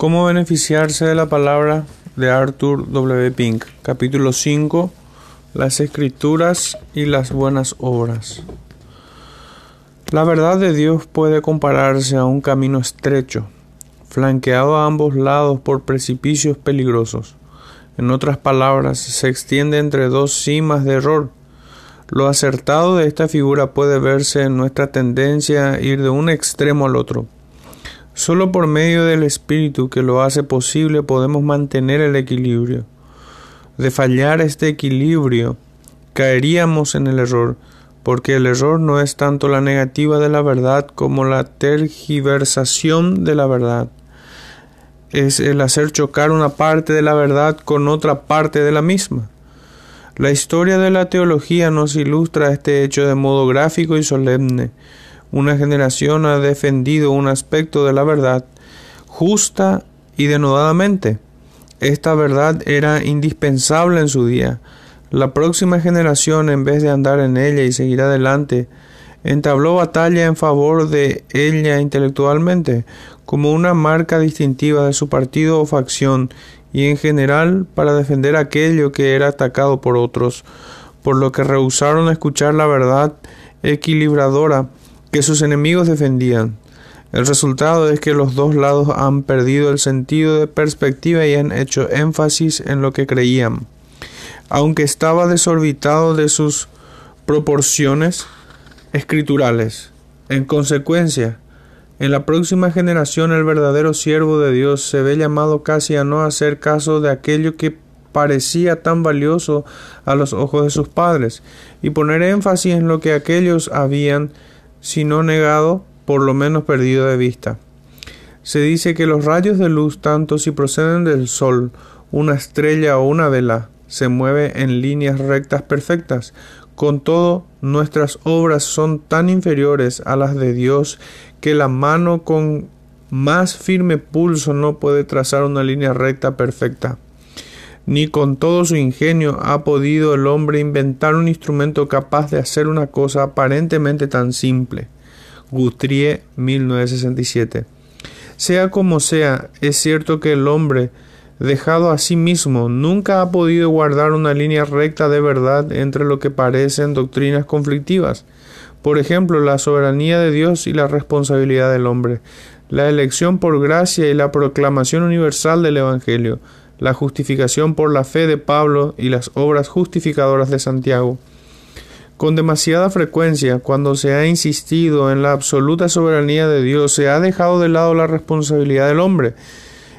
¿Cómo beneficiarse de la palabra de Arthur W. Pink? Capítulo 5. Las escrituras y las buenas obras. La verdad de Dios puede compararse a un camino estrecho, flanqueado a ambos lados por precipicios peligrosos. En otras palabras, se extiende entre dos cimas de error. Lo acertado de esta figura puede verse en nuestra tendencia a ir de un extremo al otro. Solo por medio del Espíritu que lo hace posible podemos mantener el equilibrio. De fallar este equilibrio, caeríamos en el error, porque el error no es tanto la negativa de la verdad como la tergiversación de la verdad. Es el hacer chocar una parte de la verdad con otra parte de la misma. La historia de la teología nos ilustra este hecho de modo gráfico y solemne. Una generación ha defendido un aspecto de la verdad justa y denodadamente. Esta verdad era indispensable en su día. La próxima generación, en vez de andar en ella y seguir adelante, entabló batalla en favor de ella intelectualmente, como una marca distintiva de su partido o facción, y en general para defender aquello que era atacado por otros, por lo que rehusaron escuchar la verdad equilibradora que sus enemigos defendían. El resultado es que los dos lados han perdido el sentido de perspectiva y han hecho énfasis en lo que creían. Aunque estaba desorbitado de sus proporciones escriturales. En consecuencia, en la próxima generación el verdadero siervo de Dios se ve llamado casi a no hacer caso de aquello que parecía tan valioso a los ojos de sus padres, y poner énfasis en lo que aquellos habían si no negado, por lo menos perdido de vista. Se dice que los rayos de luz, tanto si proceden del sol, una estrella o una vela, se mueve en líneas rectas perfectas. Con todo, nuestras obras son tan inferiores a las de Dios que la mano con más firme pulso no puede trazar una línea recta perfecta. Ni con todo su ingenio ha podido el hombre inventar un instrumento capaz de hacer una cosa aparentemente tan simple. Guthrie 1967. Sea como sea, es cierto que el hombre, dejado a sí mismo, nunca ha podido guardar una línea recta de verdad entre lo que parecen doctrinas conflictivas. Por ejemplo, la soberanía de Dios y la responsabilidad del hombre, la elección por gracia y la proclamación universal del Evangelio, la justificación por la fe de Pablo y las obras justificadoras de Santiago. Con demasiada frecuencia, cuando se ha insistido en la absoluta soberanía de Dios, se ha dejado de lado la responsabilidad del hombre,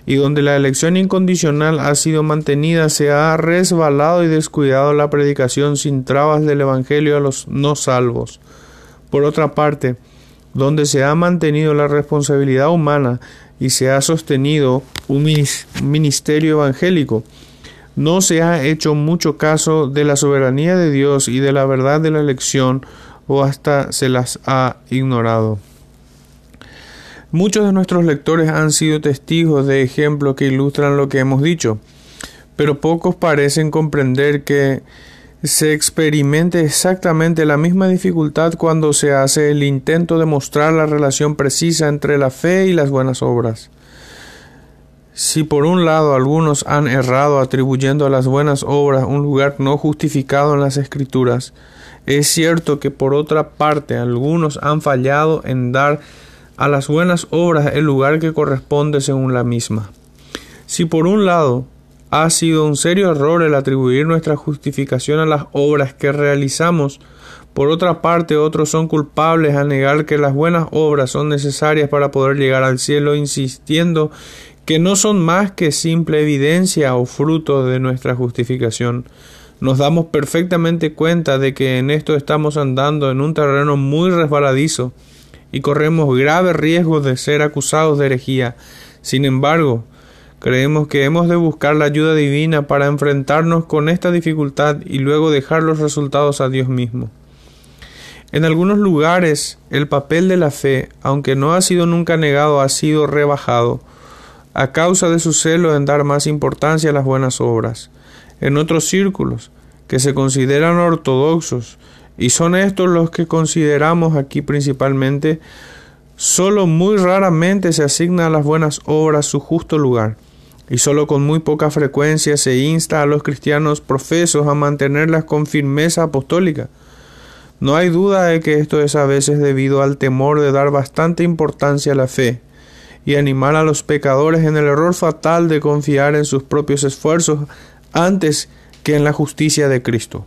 y donde la elección incondicional ha sido mantenida, se ha resbalado y descuidado la predicación sin trabas del Evangelio a los no salvos. Por otra parte, donde se ha mantenido la responsabilidad humana y se ha sostenido un ministerio evangélico. No se ha hecho mucho caso de la soberanía de Dios y de la verdad de la elección o hasta se las ha ignorado. Muchos de nuestros lectores han sido testigos de ejemplos que ilustran lo que hemos dicho, pero pocos parecen comprender que se experimente exactamente la misma dificultad cuando se hace el intento de mostrar la relación precisa entre la fe y las buenas obras. Si por un lado algunos han errado atribuyendo a las buenas obras un lugar no justificado en las escrituras, es cierto que por otra parte algunos han fallado en dar a las buenas obras el lugar que corresponde según la misma. Si por un lado ha sido un serio error el atribuir nuestra justificación a las obras que realizamos. Por otra parte, otros son culpables al negar que las buenas obras son necesarias para poder llegar al cielo, insistiendo que no son más que simple evidencia o fruto de nuestra justificación. Nos damos perfectamente cuenta de que en esto estamos andando en un terreno muy resbaladizo y corremos graves riesgos de ser acusados de herejía. Sin embargo, Creemos que hemos de buscar la ayuda divina para enfrentarnos con esta dificultad y luego dejar los resultados a Dios mismo. En algunos lugares el papel de la fe, aunque no ha sido nunca negado, ha sido rebajado a causa de su celo en dar más importancia a las buenas obras. En otros círculos, que se consideran ortodoxos, y son estos los que consideramos aquí principalmente, Solo muy raramente se asigna a las buenas obras su justo lugar, y solo con muy poca frecuencia se insta a los cristianos profesos a mantenerlas con firmeza apostólica. No hay duda de que esto es a veces debido al temor de dar bastante importancia a la fe y animar a los pecadores en el error fatal de confiar en sus propios esfuerzos antes que en la justicia de Cristo.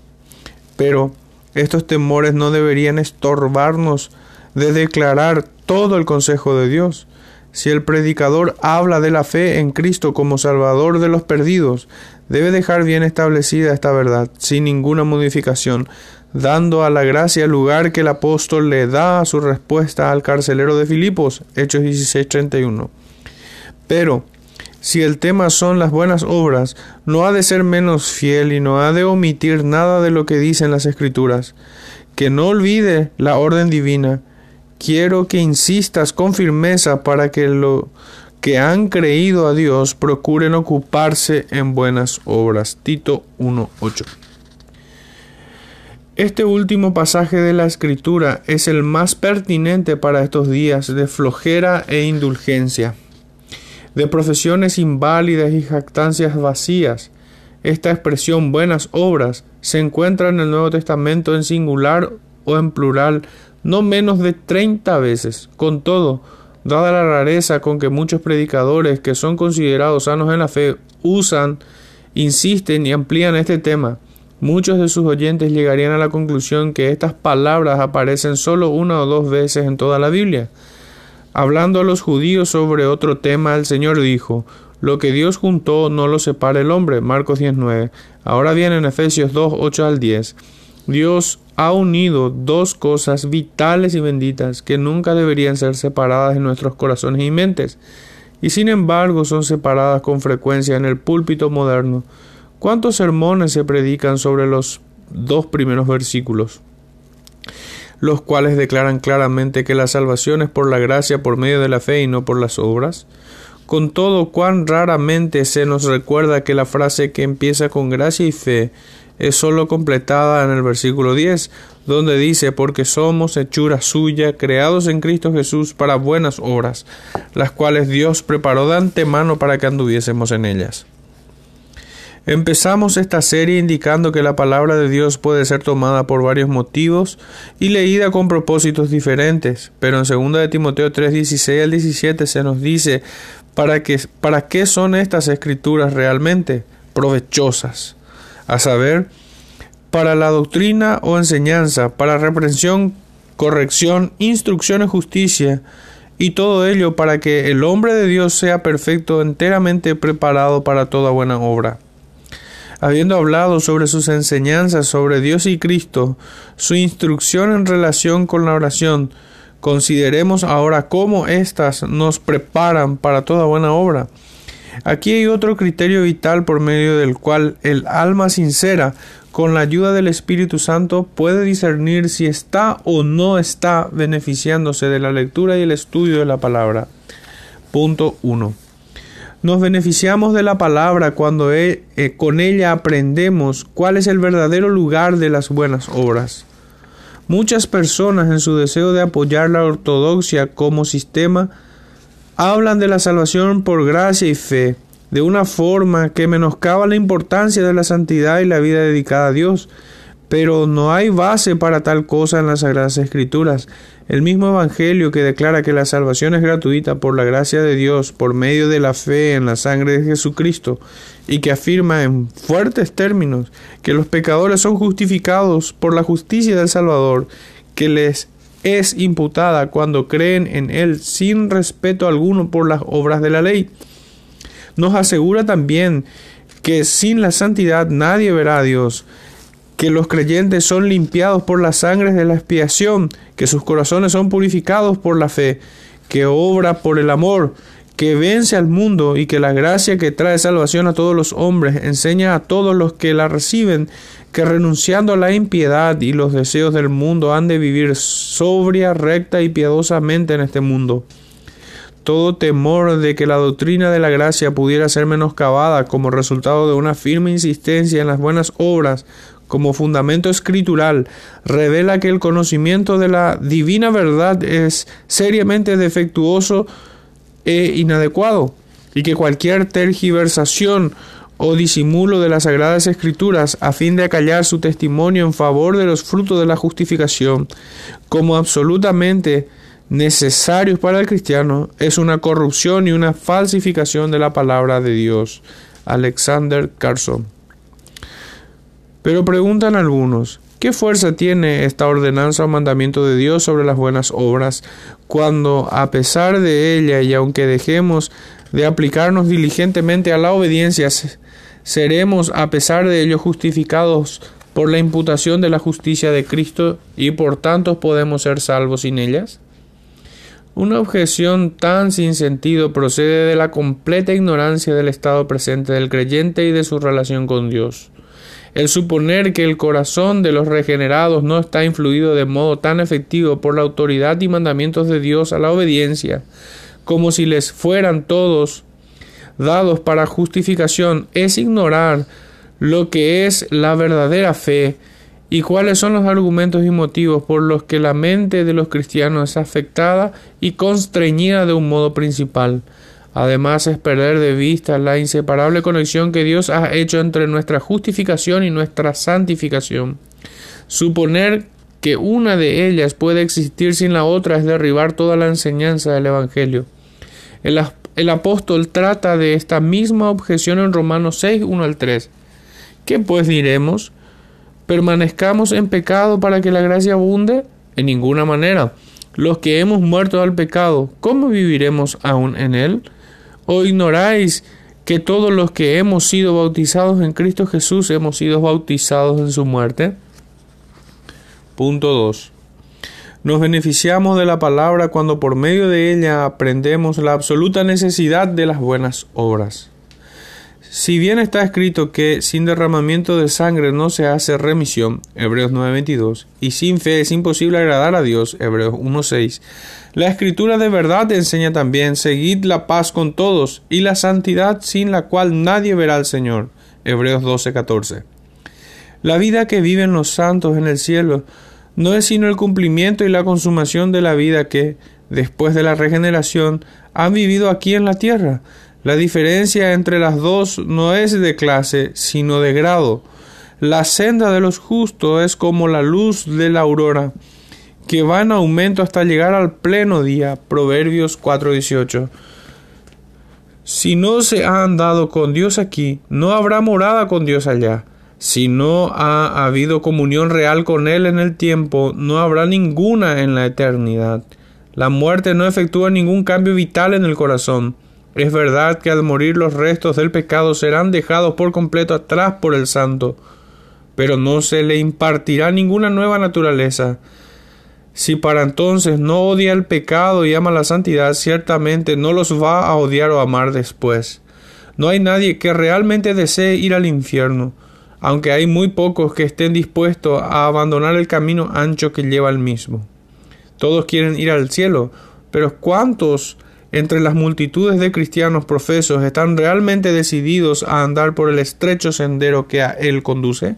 Pero estos temores no deberían estorbarnos de declarar todo el consejo de Dios. Si el predicador habla de la fe en Cristo como Salvador de los perdidos, debe dejar bien establecida esta verdad, sin ninguna modificación, dando a la gracia el lugar que el apóstol le da a su respuesta al carcelero de Filipos, Hechos 16:31. Pero, si el tema son las buenas obras, no ha de ser menos fiel y no ha de omitir nada de lo que dicen las Escrituras. Que no olvide la orden divina, quiero que insistas con firmeza para que lo que han creído a Dios procuren ocuparse en buenas obras. Tito 1.8. Este último pasaje de la escritura es el más pertinente para estos días de flojera e indulgencia, de profesiones inválidas y jactancias vacías. Esta expresión buenas obras se encuentra en el Nuevo Testamento en singular o en plural no menos de 30 veces. Con todo, dada la rareza con que muchos predicadores que son considerados sanos en la fe usan, insisten y amplían este tema, muchos de sus oyentes llegarían a la conclusión que estas palabras aparecen solo una o dos veces en toda la Biblia. Hablando a los judíos sobre otro tema, el Señor dijo, lo que Dios juntó no lo separa el hombre. Marcos 19. Ahora bien en Efesios 2, 8 al 10. Dios ha unido dos cosas vitales y benditas que nunca deberían ser separadas en nuestros corazones y mentes, y sin embargo son separadas con frecuencia en el púlpito moderno. ¿Cuántos sermones se predican sobre los dos primeros versículos? los cuales declaran claramente que la salvación es por la gracia por medio de la fe y no por las obras. Con todo, cuán raramente se nos recuerda que la frase que empieza con gracia y fe es sólo completada en el versículo 10, donde dice, porque somos hechura suya, creados en Cristo Jesús para buenas obras, las cuales Dios preparó de antemano para que anduviésemos en ellas. Empezamos esta serie indicando que la palabra de Dios puede ser tomada por varios motivos y leída con propósitos diferentes, pero en 2 de Timoteo 3, 16 al 17 se nos dice para, que, para qué son estas escrituras realmente provechosas a saber, para la doctrina o enseñanza, para reprensión, corrección, instrucción y justicia, y todo ello para que el hombre de Dios sea perfecto, enteramente preparado para toda buena obra. Habiendo hablado sobre sus enseñanzas sobre Dios y Cristo, su instrucción en relación con la oración, consideremos ahora cómo éstas nos preparan para toda buena obra. Aquí hay otro criterio vital por medio del cual el alma sincera, con la ayuda del Espíritu Santo, puede discernir si está o no está beneficiándose de la lectura y el estudio de la palabra. Punto 1. Nos beneficiamos de la palabra cuando eh, con ella aprendemos cuál es el verdadero lugar de las buenas obras. Muchas personas en su deseo de apoyar la ortodoxia como sistema hablan de la salvación por gracia y fe, de una forma que menoscaba la importancia de la santidad y la vida dedicada a Dios. Pero no hay base para tal cosa en las Sagradas Escrituras. El mismo Evangelio que declara que la salvación es gratuita por la gracia de Dios por medio de la fe en la sangre de Jesucristo y que afirma en fuertes términos que los pecadores son justificados por la justicia del Salvador que les es imputada cuando creen en Él sin respeto alguno por las obras de la ley. Nos asegura también que sin la santidad nadie verá a Dios, que los creyentes son limpiados por las sangres de la expiación, que sus corazones son purificados por la fe, que obra por el amor, que vence al mundo y que la gracia que trae salvación a todos los hombres enseña a todos los que la reciben que renunciando a la impiedad y los deseos del mundo han de vivir sobria, recta y piadosamente en este mundo. Todo temor de que la doctrina de la gracia pudiera ser menoscabada como resultado de una firme insistencia en las buenas obras como fundamento escritural, revela que el conocimiento de la divina verdad es seriamente defectuoso e inadecuado, y que cualquier tergiversación o disimulo de las sagradas escrituras a fin de acallar su testimonio en favor de los frutos de la justificación, como absolutamente necesarios para el cristiano, es una corrupción y una falsificación de la palabra de Dios. Alexander Carson. Pero preguntan algunos, ¿qué fuerza tiene esta ordenanza o mandamiento de Dios sobre las buenas obras cuando a pesar de ella y aunque dejemos de aplicarnos diligentemente a la obediencia, seremos a pesar de ello justificados por la imputación de la justicia de Cristo y por tanto podemos ser salvos sin ellas? Una objeción tan sin sentido procede de la completa ignorancia del estado presente del creyente y de su relación con Dios. El suponer que el corazón de los regenerados no está influido de modo tan efectivo por la autoridad y mandamientos de Dios a la obediencia, como si les fueran todos dados para justificación, es ignorar lo que es la verdadera fe y cuáles son los argumentos y motivos por los que la mente de los cristianos es afectada y constreñida de un modo principal. Además es perder de vista la inseparable conexión que Dios ha hecho entre nuestra justificación y nuestra santificación. Suponer que una de ellas puede existir sin la otra es derribar toda la enseñanza del Evangelio. El, apóstol trata de esta misma objeción en Romanos 6, 1 al 3. ¿Qué pues diremos? permanezcamos en pecado para que la gracia abunde? En ninguna manera. Los que hemos muerto al pecado, ¿cómo viviremos aún en él? ¿O ignoráis que todos los que hemos sido bautizados en Cristo Jesús hemos sido bautizados en su muerte? Punto 2. Nos beneficiamos de la palabra cuando por medio de ella aprendemos la absoluta necesidad de las buenas obras. Si bien está escrito que sin derramamiento de sangre no se hace remisión, Hebreos 9:22, y sin fe es imposible agradar a Dios, Hebreos 1:6, la escritura de verdad enseña también, seguid la paz con todos y la santidad sin la cual nadie verá al Señor, Hebreos 12:14. La vida que viven los santos en el cielo no es sino el cumplimiento y la consumación de la vida que, después de la regeneración, han vivido aquí en la tierra, la diferencia entre las dos no es de clase, sino de grado. La senda de los justos es como la luz de la aurora, que va en aumento hasta llegar al pleno día. Proverbios 4:18. Si no se ha andado con Dios aquí, no habrá morada con Dios allá. Si no ha habido comunión real con Él en el tiempo, no habrá ninguna en la eternidad. La muerte no efectúa ningún cambio vital en el corazón. Es verdad que al morir los restos del pecado serán dejados por completo atrás por el santo, pero no se le impartirá ninguna nueva naturaleza. Si para entonces no odia el pecado y ama la santidad, ciertamente no los va a odiar o amar después. No hay nadie que realmente desee ir al infierno, aunque hay muy pocos que estén dispuestos a abandonar el camino ancho que lleva al mismo. Todos quieren ir al cielo, pero ¿cuántos entre las multitudes de cristianos profesos están realmente decididos a andar por el estrecho sendero que a Él conduce?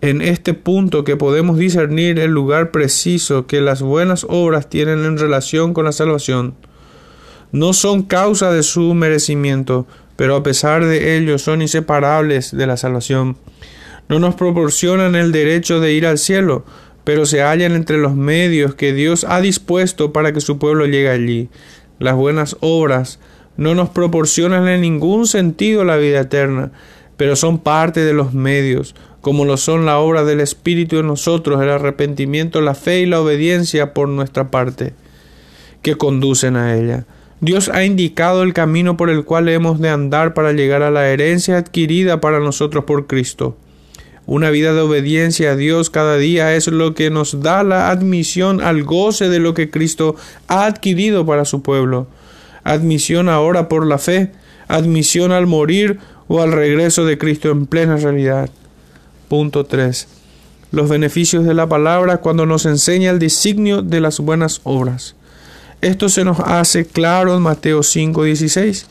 En este punto que podemos discernir el lugar preciso que las buenas obras tienen en relación con la salvación, no son causa de su merecimiento, pero a pesar de ello son inseparables de la salvación. No nos proporcionan el derecho de ir al cielo, pero se hallan entre los medios que Dios ha dispuesto para que su pueblo llegue allí. Las buenas obras no nos proporcionan en ningún sentido la vida eterna, pero son parte de los medios, como lo son la obra del Espíritu en nosotros, el arrepentimiento, la fe y la obediencia por nuestra parte, que conducen a ella. Dios ha indicado el camino por el cual hemos de andar para llegar a la herencia adquirida para nosotros por Cristo. Una vida de obediencia a Dios cada día es lo que nos da la admisión al goce de lo que Cristo ha adquirido para su pueblo. Admisión ahora por la fe, admisión al morir o al regreso de Cristo en plena realidad. Punto 3. Los beneficios de la palabra cuando nos enseña el designio de las buenas obras. Esto se nos hace claro en Mateo 5:16.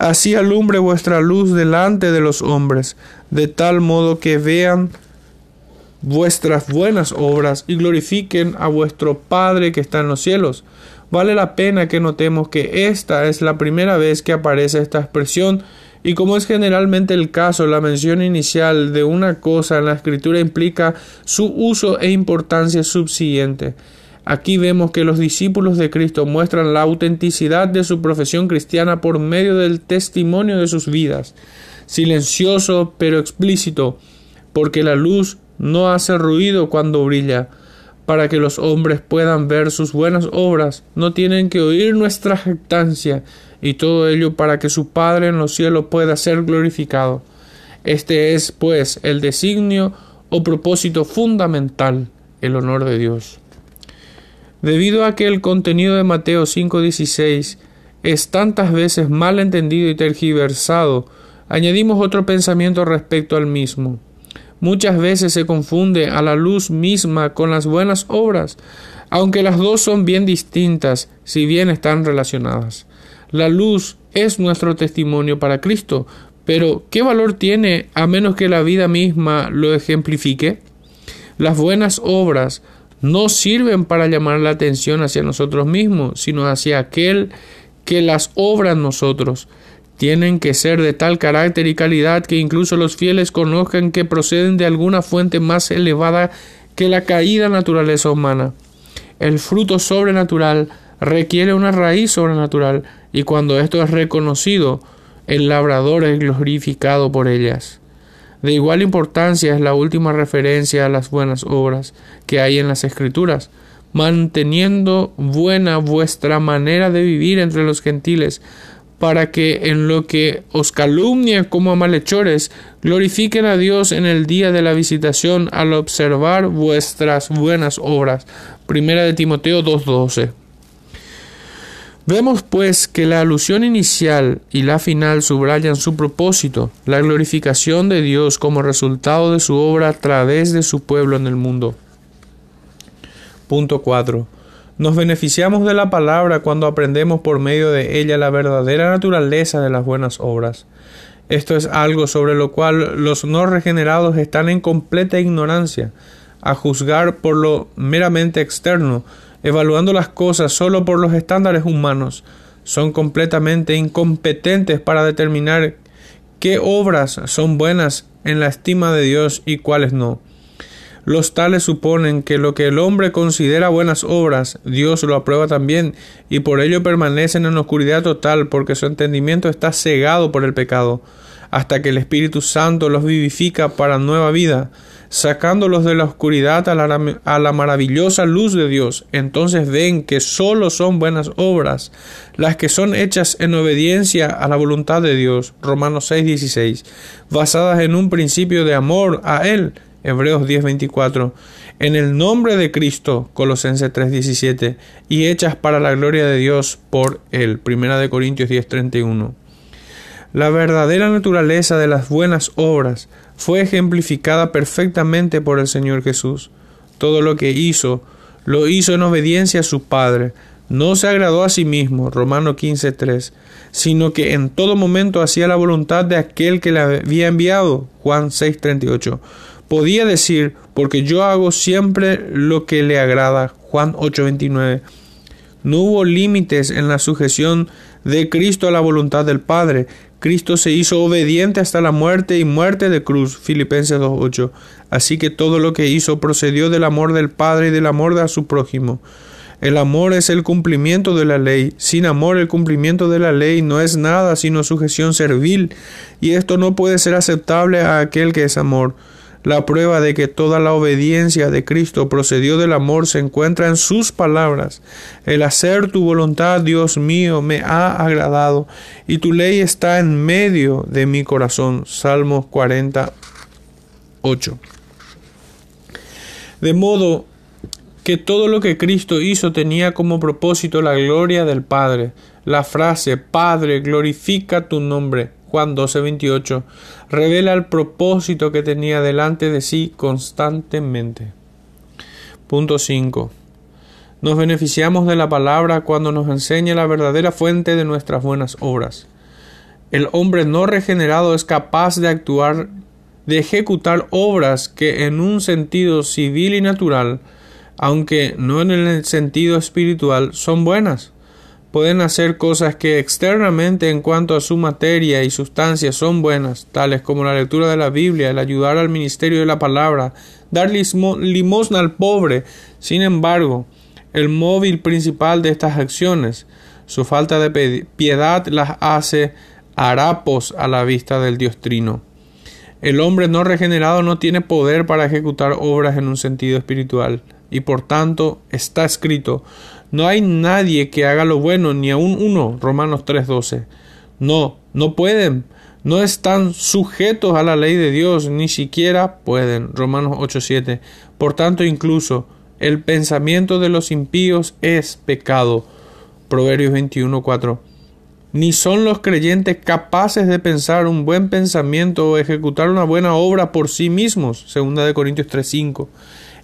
Así alumbre vuestra luz delante de los hombres, de tal modo que vean vuestras buenas obras y glorifiquen a vuestro Padre que está en los cielos. Vale la pena que notemos que esta es la primera vez que aparece esta expresión y como es generalmente el caso, la mención inicial de una cosa en la escritura implica su uso e importancia subsiguiente. Aquí vemos que los discípulos de Cristo muestran la autenticidad de su profesión cristiana por medio del testimonio de sus vidas, silencioso pero explícito, porque la luz no hace ruido cuando brilla. Para que los hombres puedan ver sus buenas obras, no tienen que oír nuestra jactancia, y todo ello para que su Padre en los cielos pueda ser glorificado. Este es, pues, el designio o propósito fundamental, el honor de Dios. Debido a que el contenido de Mateo 5:16 es tantas veces mal entendido y tergiversado, añadimos otro pensamiento respecto al mismo. Muchas veces se confunde a la luz misma con las buenas obras, aunque las dos son bien distintas, si bien están relacionadas. La luz es nuestro testimonio para Cristo, pero ¿qué valor tiene a menos que la vida misma lo ejemplifique? Las buenas obras no sirven para llamar la atención hacia nosotros mismos, sino hacia aquel que las obra en nosotros. Tienen que ser de tal carácter y calidad que incluso los fieles conozcan que proceden de alguna fuente más elevada que la caída naturaleza humana. El fruto sobrenatural requiere una raíz sobrenatural, y cuando esto es reconocido, el labrador es glorificado por ellas. De igual importancia es la última referencia a las buenas obras que hay en las Escrituras, manteniendo buena vuestra manera de vivir entre los gentiles, para que en lo que os calumnian como a malhechores, glorifiquen a Dios en el día de la visitación al observar vuestras buenas obras. Primera de Timoteo 2.12. Vemos pues que la alusión inicial y la final subrayan su propósito, la glorificación de Dios como resultado de su obra a través de su pueblo en el mundo. Punto 4. Nos beneficiamos de la palabra cuando aprendemos por medio de ella la verdadera naturaleza de las buenas obras. Esto es algo sobre lo cual los no regenerados están en completa ignorancia, a juzgar por lo meramente externo, evaluando las cosas solo por los estándares humanos, son completamente incompetentes para determinar qué obras son buenas en la estima de Dios y cuáles no. Los tales suponen que lo que el hombre considera buenas obras, Dios lo aprueba también, y por ello permanecen en oscuridad total, porque su entendimiento está cegado por el pecado, hasta que el Espíritu Santo los vivifica para nueva vida sacándolos de la oscuridad a la, maravillosa luz de Dios. Entonces ven que sólo son buenas obras las que son hechas en obediencia a la voluntad de Dios. Romanos 6:16, basadas en un principio de amor a Él. Hebreos 10:24, en el nombre de Cristo, Colosenses 3:17, y hechas para la gloria de Dios por Él. Primera de Corintios 10:31. La verdadera naturaleza de las buenas obras fue ejemplificada perfectamente por el Señor Jesús. Todo lo que hizo, lo hizo en obediencia a su Padre. No se agradó a sí mismo, Romano 15.3, sino que en todo momento hacía la voluntad de aquel que le había enviado, Juan 6.38. Podía decir, porque yo hago siempre lo que le agrada, Juan 8.29. No hubo límites en la sujeción de Cristo a la voluntad del Padre. Cristo se hizo obediente hasta la muerte y muerte de cruz. Filipenses 2.8. Así que todo lo que hizo procedió del amor del Padre y del amor de su prójimo. El amor es el cumplimiento de la ley. Sin amor el cumplimiento de la ley no es nada sino sujeción servil, y esto no puede ser aceptable a aquel que es amor. La prueba de que toda la obediencia de Cristo procedió del amor se encuentra en sus palabras. El hacer tu voluntad, Dios mío, me ha agradado, y tu ley está en medio de mi corazón. Salmos 48. De modo que todo lo que Cristo hizo tenía como propósito la gloria del Padre. La frase Padre, glorifica tu nombre Juan 12:28, revela el propósito que tenía delante de sí constantemente. Punto 5. Nos beneficiamos de la palabra cuando nos enseña la verdadera fuente de nuestras buenas obras. El hombre no regenerado es capaz de actuar, de ejecutar obras que en un sentido civil y natural, aunque no en el sentido espiritual, son buenas. Pueden hacer cosas que externamente en cuanto a su materia y sustancia son buenas, tales como la lectura de la Biblia, el ayudar al ministerio de la palabra, dar limosna al pobre. Sin embargo, el móvil principal de estas acciones, su falta de piedad las hace harapos a la vista del Dios Trino. El hombre no regenerado no tiene poder para ejecutar obras en un sentido espiritual, y por tanto está escrito no hay nadie que haga lo bueno, ni aun uno. Romanos 3:12. No, no pueden. No están sujetos a la ley de Dios, ni siquiera pueden. Romanos 8:7. Por tanto, incluso el pensamiento de los impíos es pecado. Proverbios 21:4. Ni son los creyentes capaces de pensar un buen pensamiento o ejecutar una buena obra por sí mismos. Segunda de Corintios 3:5.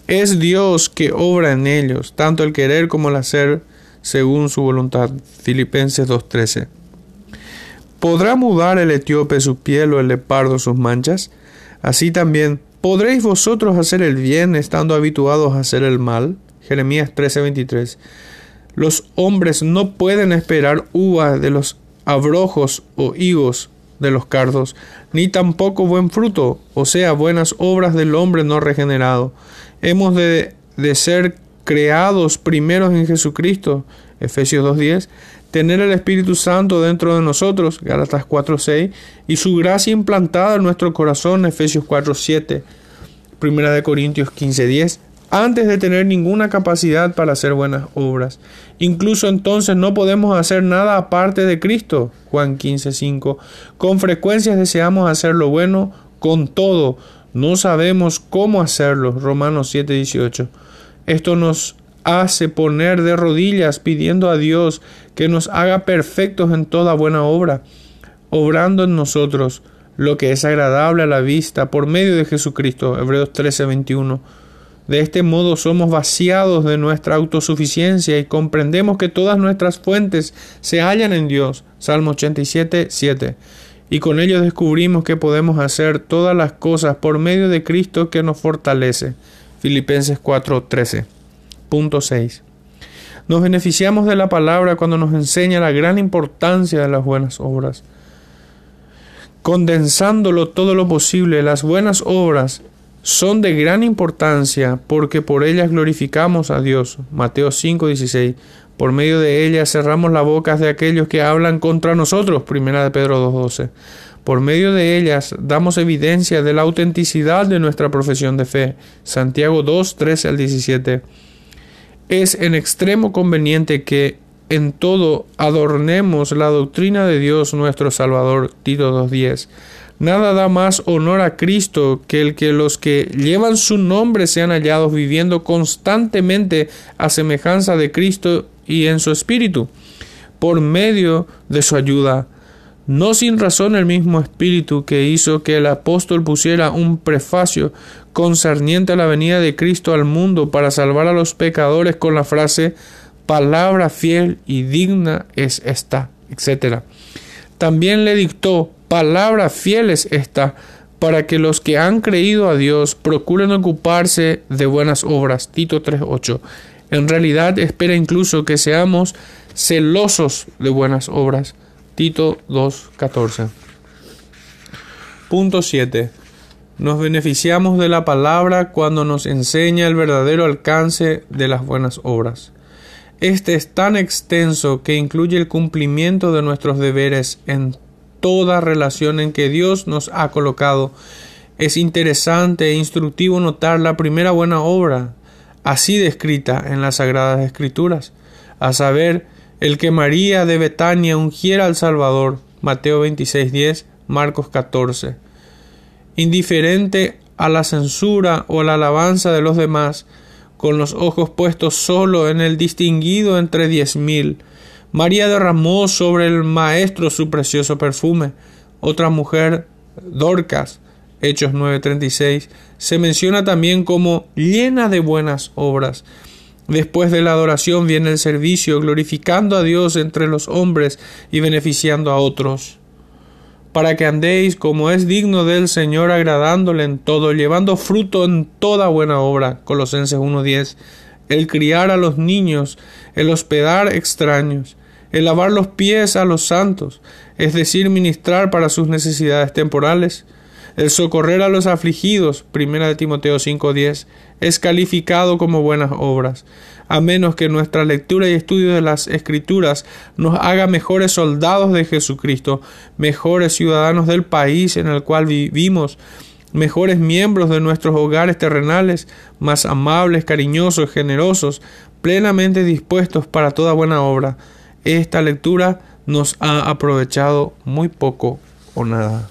Es Dios que obra en ellos, tanto el querer como el hacer según su voluntad. Filipenses 2.13. ¿Podrá mudar el etíope su piel o el leopardo sus manchas? Así también, ¿podréis vosotros hacer el bien estando habituados a hacer el mal? Jeremías 13:23. Los hombres no pueden esperar uvas de los abrojos o higos de los cardos, ni tampoco buen fruto, o sea, buenas obras del hombre no regenerado. Hemos de, de ser creados primeros en Jesucristo, Efesios 2.10, tener el Espíritu Santo dentro de nosotros, Gálatas 4.6, y su gracia implantada en nuestro corazón, Efesios 4.7, Primera de Corintios 15.10, antes de tener ninguna capacidad para hacer buenas obras. Incluso entonces no podemos hacer nada aparte de Cristo. Juan 15:5. Con frecuencia deseamos hacer lo bueno, con todo no sabemos cómo hacerlo. Romanos 7:18. Esto nos hace poner de rodillas pidiendo a Dios que nos haga perfectos en toda buena obra, obrando en nosotros lo que es agradable a la vista por medio de Jesucristo. Hebreos 13:21. De este modo somos vaciados de nuestra autosuficiencia y comprendemos que todas nuestras fuentes se hallan en Dios. Salmo 87, 7. Y con ello descubrimos que podemos hacer todas las cosas por medio de Cristo que nos fortalece. Filipenses 4, 13. Punto 6. Nos beneficiamos de la palabra cuando nos enseña la gran importancia de las buenas obras. Condensándolo todo lo posible, las buenas obras son de gran importancia porque por ellas glorificamos a Dios. Mateo 5:16. Por medio de ellas cerramos las bocas de aquellos que hablan contra nosotros. Primera de Pedro 2:12. Por medio de ellas damos evidencia de la autenticidad de nuestra profesión de fe. Santiago 2:13 al 17. Es en extremo conveniente que en todo adornemos la doctrina de Dios nuestro Salvador. Tito 2:10 Nada da más honor a Cristo que el que los que llevan su nombre sean hallados viviendo constantemente a semejanza de Cristo y en su espíritu, por medio de su ayuda. No sin razón el mismo espíritu que hizo que el apóstol pusiera un prefacio concerniente a la venida de Cristo al mundo para salvar a los pecadores con la frase palabra fiel y digna es esta, etc. También le dictó palabra fiel es esta, para que los que han creído a Dios procuren ocuparse de buenas obras. Tito 3.8. En realidad espera incluso que seamos celosos de buenas obras. Tito 2.14. Punto 7. Nos beneficiamos de la palabra cuando nos enseña el verdadero alcance de las buenas obras. Este es tan extenso que incluye el cumplimiento de nuestros deberes en toda relación en que Dios nos ha colocado. Es interesante e instructivo notar la primera buena obra, así descrita en las Sagradas Escrituras, a saber, el que María de Betania ungiera al Salvador, Mateo 26:10, Marcos 14. Indiferente a la censura o a la alabanza de los demás, con los ojos puestos solo en el distinguido entre diez mil, María derramó sobre el maestro su precioso perfume. Otra mujer, Dorcas, Hechos 9:36, se menciona también como llena de buenas obras. Después de la adoración viene el servicio, glorificando a Dios entre los hombres y beneficiando a otros. para que andéis como es digno del Señor, agradándole en todo, llevando fruto en toda buena obra. Colosenses 1.10. El criar a los niños, el hospedar extraños, el lavar los pies a los santos, es decir, ministrar para sus necesidades temporales, el socorrer a los afligidos, 1 de Timoteo 5:10, es calificado como buenas obras, a menos que nuestra lectura y estudio de las Escrituras nos haga mejores soldados de Jesucristo, mejores ciudadanos del país en el cual vivimos, mejores miembros de nuestros hogares terrenales, más amables, cariñosos, generosos, plenamente dispuestos para toda buena obra esta lectura nos ha aprovechado muy poco o nada.